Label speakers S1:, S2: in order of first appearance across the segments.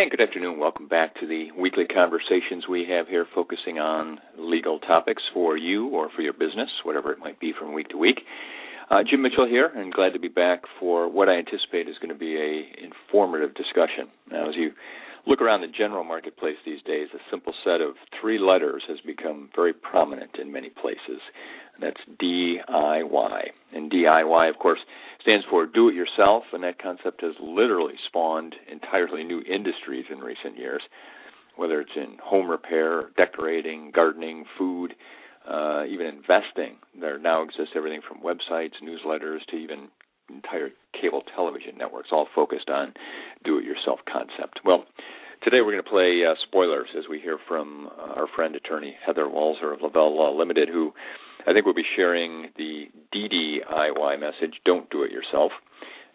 S1: And good afternoon. Welcome back to the weekly conversations we have here focusing on legal topics for you or for your business, whatever it might be from week to week. Uh, Jim Mitchell here, and glad to be back for what I anticipate is going to be a informative discussion. Now, as you look around the general marketplace these days, a simple set of three letters has become very prominent in many places. That's DIY. And DIY, of course, stands for do it yourself, and that concept has literally spawned entirely new industries in recent years, whether it's in home repair, decorating, gardening, food, uh, even investing. There now exists everything from websites, newsletters, to even entire cable television networks, all focused on do-it-yourself concept. Well, today we're going to play uh, spoilers as we hear from uh, our friend attorney Heather Walser of Lavelle Law Limited, who I think we'll be sharing the DDIY message, don't do it yourself.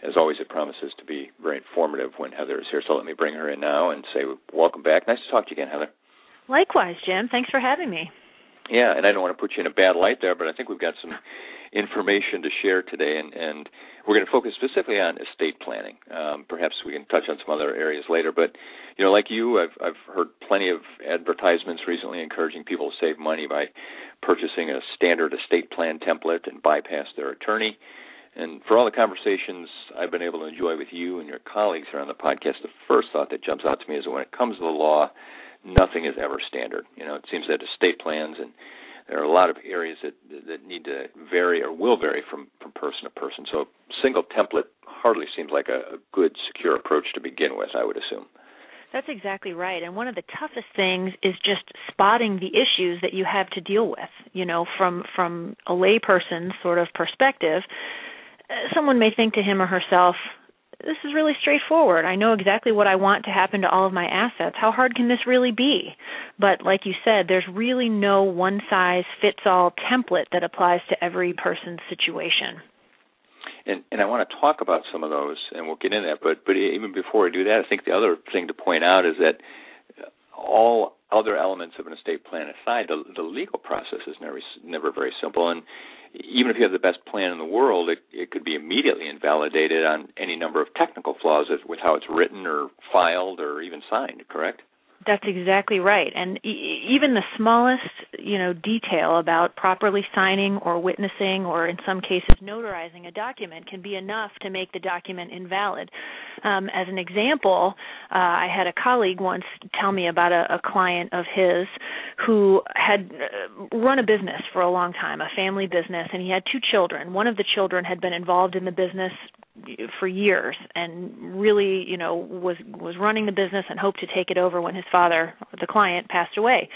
S1: As always, it promises to be very informative when Heather is here. So let me bring her in now and say, welcome back. Nice to talk to you again, Heather.
S2: Likewise, Jim. Thanks for having me.
S1: Yeah, and I don't want to put you in a bad light there, but I think we've got some information to share today, and, and we're going to focus specifically on estate planning. Um, perhaps we can touch on some other areas later, but you know, like you, I've I've heard plenty of advertisements recently encouraging people to save money by purchasing a standard estate plan template and bypass their attorney. And for all the conversations I've been able to enjoy with you and your colleagues here on the podcast, the first thought that jumps out to me is that when it comes to the law, nothing is ever standard. You know, it seems that estate plans and there are a lot of areas that that need to vary or will vary from from person to person. So, a single template hardly seems like a, a good, secure approach to begin with. I would assume.
S2: That's exactly right. And one of the toughest things is just spotting the issues that you have to deal with. You know, from from a layperson sort of perspective, uh, someone may think to him or herself, this is really straightforward. I know exactly what I want to happen to all of my assets. How hard can this really be? But like you said, there's really no one size fits all template that applies to every person's situation.
S1: And, and I want to talk about some of those, and we'll get into that. But but even before I do that, I think the other thing to point out is that all other elements of an estate plan aside, the, the legal process is never never very simple. And even if you have the best plan in the world, it, it could be immediately invalidated on any number of technical flaws with how it's written or filed or even signed. Correct?
S2: That's exactly right. And e- even the smallest, you know, detail about properly signing or witnessing or in some cases notarizing a document can be enough to make the document invalid. Um, as an example, uh, I had a colleague once tell me about a, a client of his who had uh, run a business for a long time, a family business, and he had two children. One of the children had been involved in the business for years and really you know was was running the business and hoped to take it over when his father the client passed away.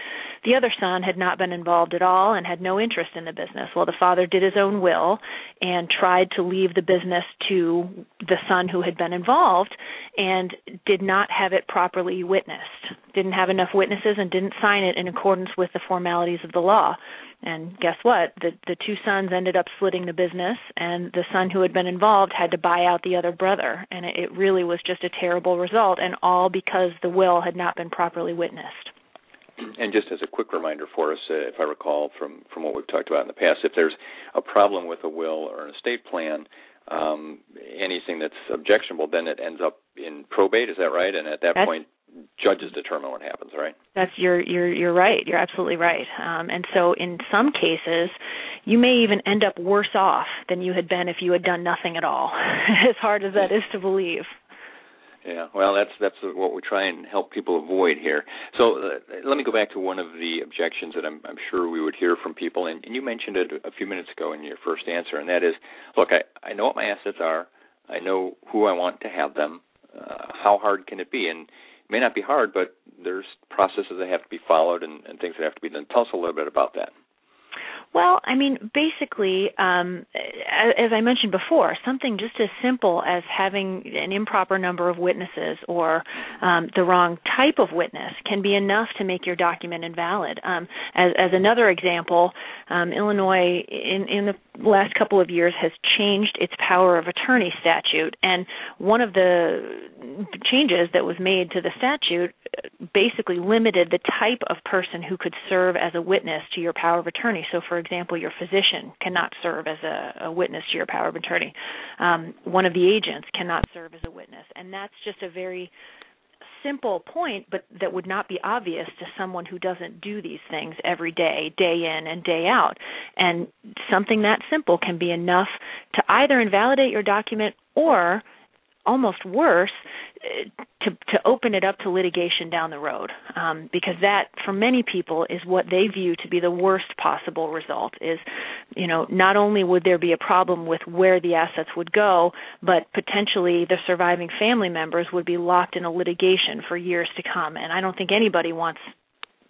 S2: The other son had not been involved at all and had no interest in the business. Well the father did his own will and tried to leave the business to the son who had been involved and did not have it properly witnessed didn't have enough witnesses and didn't sign it in accordance with the formalities of the law and guess what? The the two sons ended up splitting the business, and the son who had been involved had to buy out the other brother, and it, it really was just a terrible result, and all because the will had not been properly witnessed.
S1: And just as a quick reminder for us, uh, if I recall from from what we've talked about in the past, if there's a problem with a will or an estate plan, um, anything that's objectionable, then it ends up in probate. Is that right? And at that
S2: that's,
S1: point, judges determine what happens, right?
S2: That's you're you're you're right. You're absolutely right. Um, and so in some cases, you may even end up worse off than you had been if you had done nothing at all. as hard as that is to believe.
S1: Yeah, well, that's that's what we try and help people avoid here. So uh, let me go back to one of the objections that I'm, I'm sure we would hear from people, and, and you mentioned it a few minutes ago in your first answer, and that is, look, I, I know what my assets are, I know who I want to have them. Uh, how hard can it be? And may not be hard, but there's processes that have to be followed and, and things that have to be done. Tell us a little bit about that.
S2: Well, I mean, basically, um, as I mentioned before, something just as simple as having an improper number of witnesses or um, the wrong type of witness can be enough to make your document invalid. Um, as, as, another example, um, Illinois in, in the last couple of years has changed its power of attorney statute, and one of the changes that was made to the statute basically limited the type of person who could serve as a witness to your power of attorney. So, for example, your physician cannot serve as a, a witness to your power of attorney. Um, one of the agents cannot serve as a witness, and that's just a very simple point, but that would not be obvious to someone who doesn't do these things every day, day in and day out. And something that simple can be enough to either invalidate your document or almost worse to to open it up to litigation down the road um, because that for many people is what they view to be the worst possible result is you know not only would there be a problem with where the assets would go but potentially the surviving family members would be locked in a litigation for years to come and I don't think anybody wants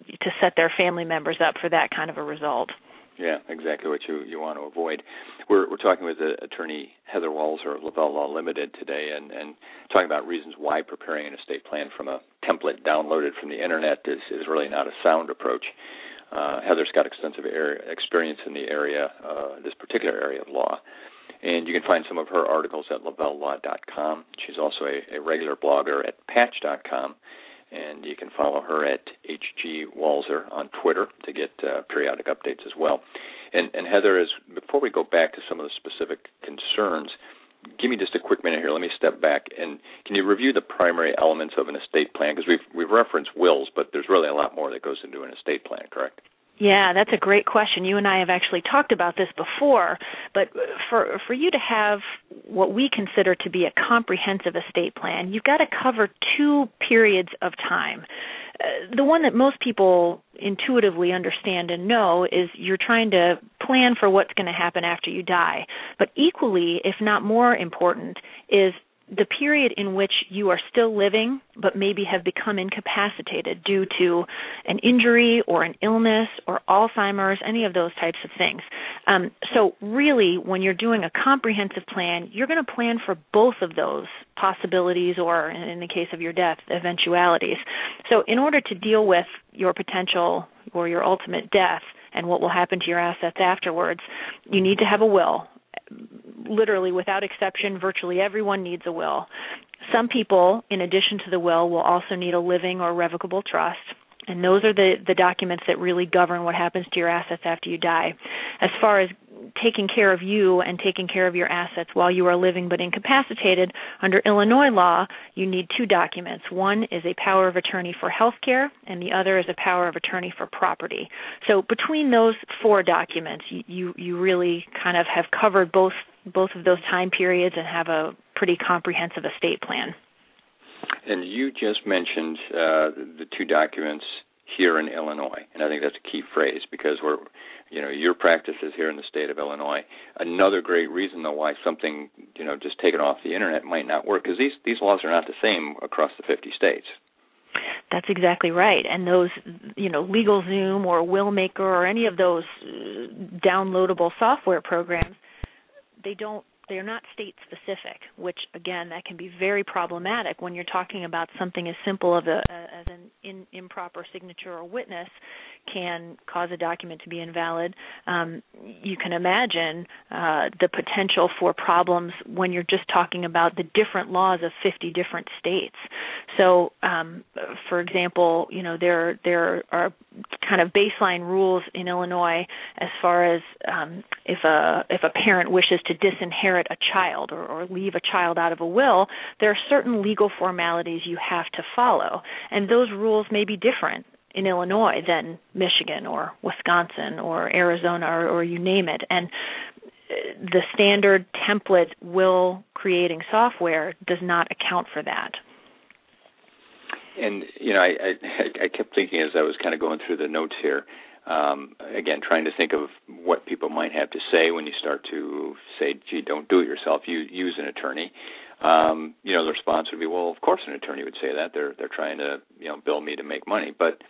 S2: to set their family members up for that kind of a result.
S1: Yeah, exactly what you you want to avoid. We're we're talking with uh, attorney Heather Walser of Lavelle Law Limited today, and and talking about reasons why preparing an estate plan from a template downloaded from the internet is is really not a sound approach. Uh, Heather's got extensive experience in the area, uh, this particular area of law, and you can find some of her articles at lavellelaw.com. She's also a, a regular blogger at patch.com and you can follow her at HG Walser on Twitter to get uh, periodic updates as well. And, and Heather, as before we go back to some of the specific concerns, give me just a quick minute here. Let me step back and can you review the primary elements of an estate plan? Because we've we've referenced wills, but there's really a lot more that goes into an estate plan, correct?
S2: Yeah, that's a great question. You and I have actually talked about this before, but for for you to have what we consider to be a comprehensive estate plan, you've got to cover two periods of time. Uh, the one that most people intuitively understand and know is you're trying to plan for what's going to happen after you die. But equally, if not more important, is the period in which you are still living but maybe have become incapacitated due to an injury or an illness or Alzheimer's, any of those types of things. Um, so, really, when you're doing a comprehensive plan, you're going to plan for both of those possibilities or, in the case of your death, eventualities. So, in order to deal with your potential or your ultimate death, and what will happen to your assets afterwards, you need to have a will literally without exception virtually everyone needs a will. Some people in addition to the will will also need a living or revocable trust. And those are the the documents that really govern what happens to your assets after you die. As far as taking care of you and taking care of your assets while you are living but incapacitated under Illinois law you need two documents. One is a power of attorney for health care and the other is a power of attorney for property. So between those four documents you you, really kind of have covered both both of those time periods and have a pretty comprehensive estate plan.
S1: And you just mentioned uh, the two documents here in Illinois, and I think that's a key phrase because we're, you know, your practices here in the state of Illinois. Another great reason, though, why something, you know, just taken off the internet might not work is these these laws are not the same across the 50 states.
S2: That's exactly right. And those, you know, LegalZoom or WillMaker or any of those uh, downloadable software programs, they don't they're not state specific, which again that can be very problematic when you're talking about something as simple of a, as an in, improper signature or witness can cause a document to be invalid. Um, you can imagine uh, the potential for problems when you're just talking about the different laws of 50 different states. So, um, for example, you know there there are kind of baseline rules in Illinois as far as um, if a if a parent wishes to disinherit a child or, or leave a child out of a will, there are certain legal formalities you have to follow, and those rules may be different in Illinois than Michigan or Wisconsin or Arizona or, or you name it. And uh, the standard template will creating software does not account for that.
S1: And you know, I, I I kept thinking as I was kind of going through the notes here, um, again, trying to think of what people might have to say when you start to say, "Gee, don't do it yourself. You use an attorney." Um, you know, the response would be, "Well, of course, an attorney would say that. They're they're trying to you know bill me to make money." But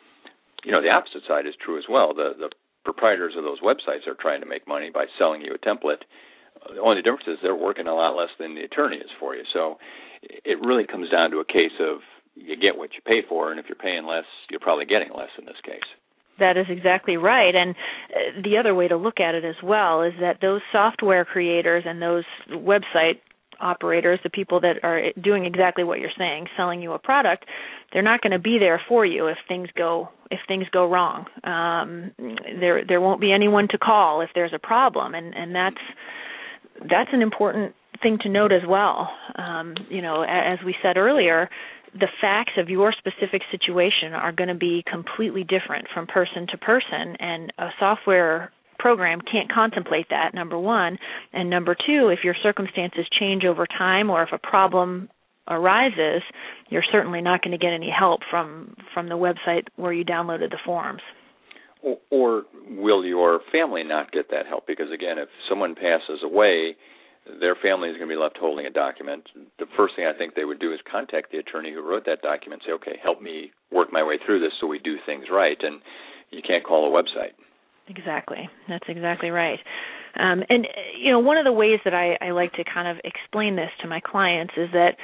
S1: you know, the opposite side is true as well. The the proprietors of those websites are trying to make money by selling you a template. The only difference is they're working a lot less than the attorney is for you. So it really comes down to a case of you get what you pay for, and if you're paying less, you're probably getting less in this case.
S2: That is exactly right. And uh, the other way to look at it as well is that those software creators and those website operators, the people that are doing exactly what you're saying, selling you a product, they're not going to be there for you if things go if things go wrong. Um, there there won't be anyone to call if there's a problem, and and that's that's an important thing to note as well. Um, you know, as we said earlier, the facts of your specific situation are going to be completely different from person to person and a software program can't contemplate that number 1 and number 2 if your circumstances change over time or if a problem arises you're certainly not going to get any help from from the website where you downloaded the forms
S1: or, or will your family not get that help because again if someone passes away their family is going to be left holding a document. The first thing I think they would do is contact the attorney who wrote that document. Say, okay, help me work my way through this so we do things right. And you can't call a website.
S2: Exactly. That's exactly right. Um, and you know, one of the ways that I, I like to kind of explain this to my clients is that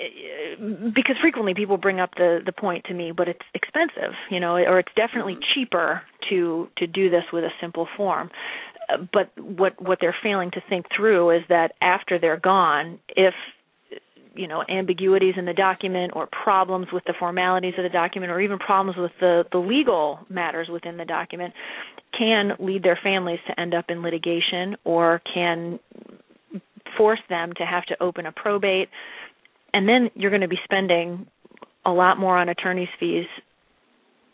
S2: uh, because frequently people bring up the the point to me but it's expensive you know or it's definitely mm-hmm. cheaper to to do this with a simple form but what what they're failing to think through is that after they're gone, if you know ambiguities in the document or problems with the formalities of the document or even problems with the the legal matters within the document can lead their families to end up in litigation or can force them to have to open a probate and then you're going to be spending a lot more on attorney's fees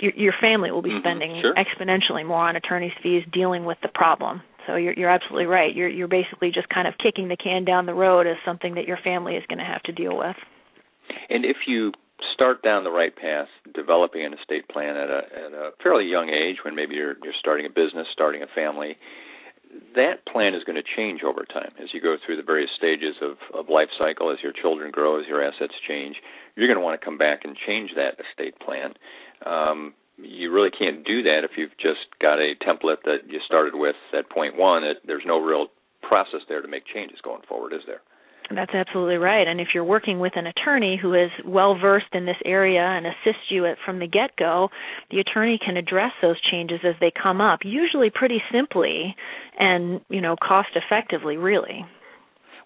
S2: your, your family will be
S1: mm-hmm.
S2: spending
S1: sure.
S2: exponentially more on attorney's fees dealing with the problem. So you're you're absolutely right. You're you're basically just kind of kicking the can down the road as something that your family is going to have to deal with.
S1: And if you start down the right path, developing an estate plan at a at a fairly young age, when maybe you're you're starting a business, starting a family, that plan is going to change over time as you go through the various stages of, of life cycle. As your children grow, as your assets change, you're going to want to come back and change that estate plan. Um, you really can't do that if you've just got a template that you started with at point one. It, there's no real process there to make changes going forward, is there?
S2: That's absolutely right. And if you're working with an attorney who is well versed in this area and assists you at, from the get go, the attorney can address those changes as they come up, usually pretty simply and you know cost effectively, really.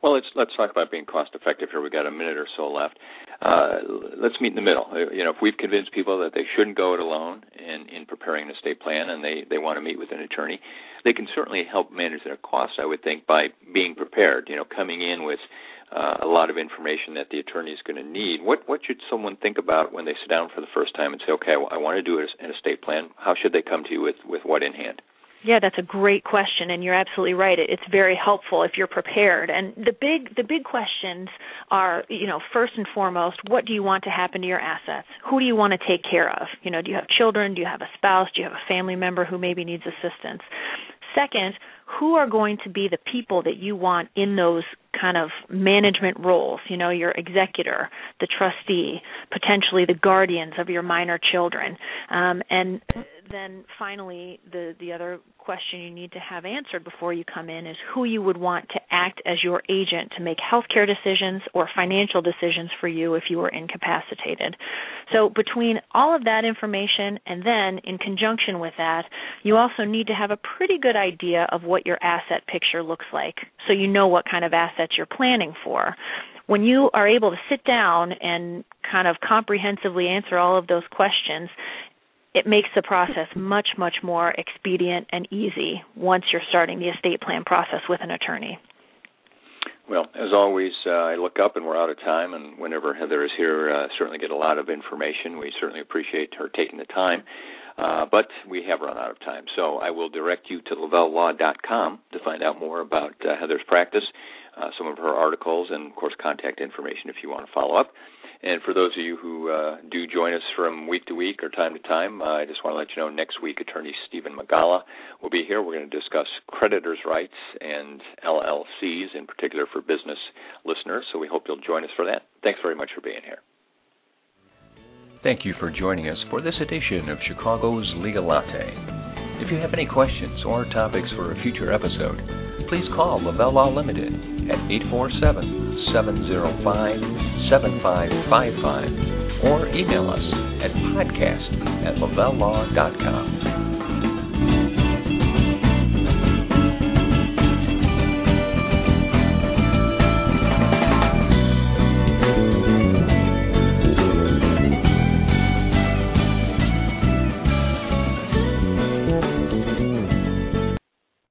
S1: Well, let's let's talk about being cost effective here. We've got a minute or so left. Uh, let's meet in the middle. Uh, you know, if we've convinced people that they shouldn't go it alone in in preparing an estate plan, and they they want to meet with an attorney, they can certainly help manage their costs. I would think by being prepared. You know, coming in with uh, a lot of information that the attorney is going to need. What what should someone think about when they sit down for the first time and say, okay, I, I want to do an estate plan? How should they come to you with with what in hand?
S2: Yeah, that's a great question, and you're absolutely right. It's very helpful if you're prepared. And the big the big questions are, you know, first and foremost, what do you want to happen to your assets? Who do you want to take care of? You know, do you have children? Do you have a spouse? Do you have a family member who maybe needs assistance? Second, who are going to be the people that you want in those kind of management roles you know your executor the trustee potentially the guardians of your minor children um, and then finally the the other question you need to have answered before you come in is who you would want to act as your agent to make healthcare decisions or financial decisions for you if you were incapacitated. So between all of that information and then in conjunction with that, you also need to have a pretty good idea of what your asset picture looks like so you know what kind of assets you're planning for when you are able to sit down and kind of comprehensively answer all of those questions, it makes the process much, much more expedient and easy once you're starting the estate plan process with an attorney.
S1: Well, as always, uh, I look up and we're out of time, and whenever Heather is here, uh, certainly get a lot of information. We certainly appreciate her taking the time, uh, but we have run out of time. So I will direct you to LavelleLaw.com to find out more about uh, Heather's practice, uh, some of her articles, and of course, contact information if you want to follow up. And for those of you who uh, do join us from week to week or time to time, uh, I just want to let you know next week Attorney Stephen Magala will be here. We're going to discuss creditors' rights and LLCs in particular for business listeners. So we hope you'll join us for that. Thanks very much for being here.
S3: Thank you for joining us for this edition of Chicago's Legal Latte.
S1: If you have any questions or topics for a future episode, please call Lavelle Law Limited at 847 705 7555 or email us at podcast at lavellelaw.com.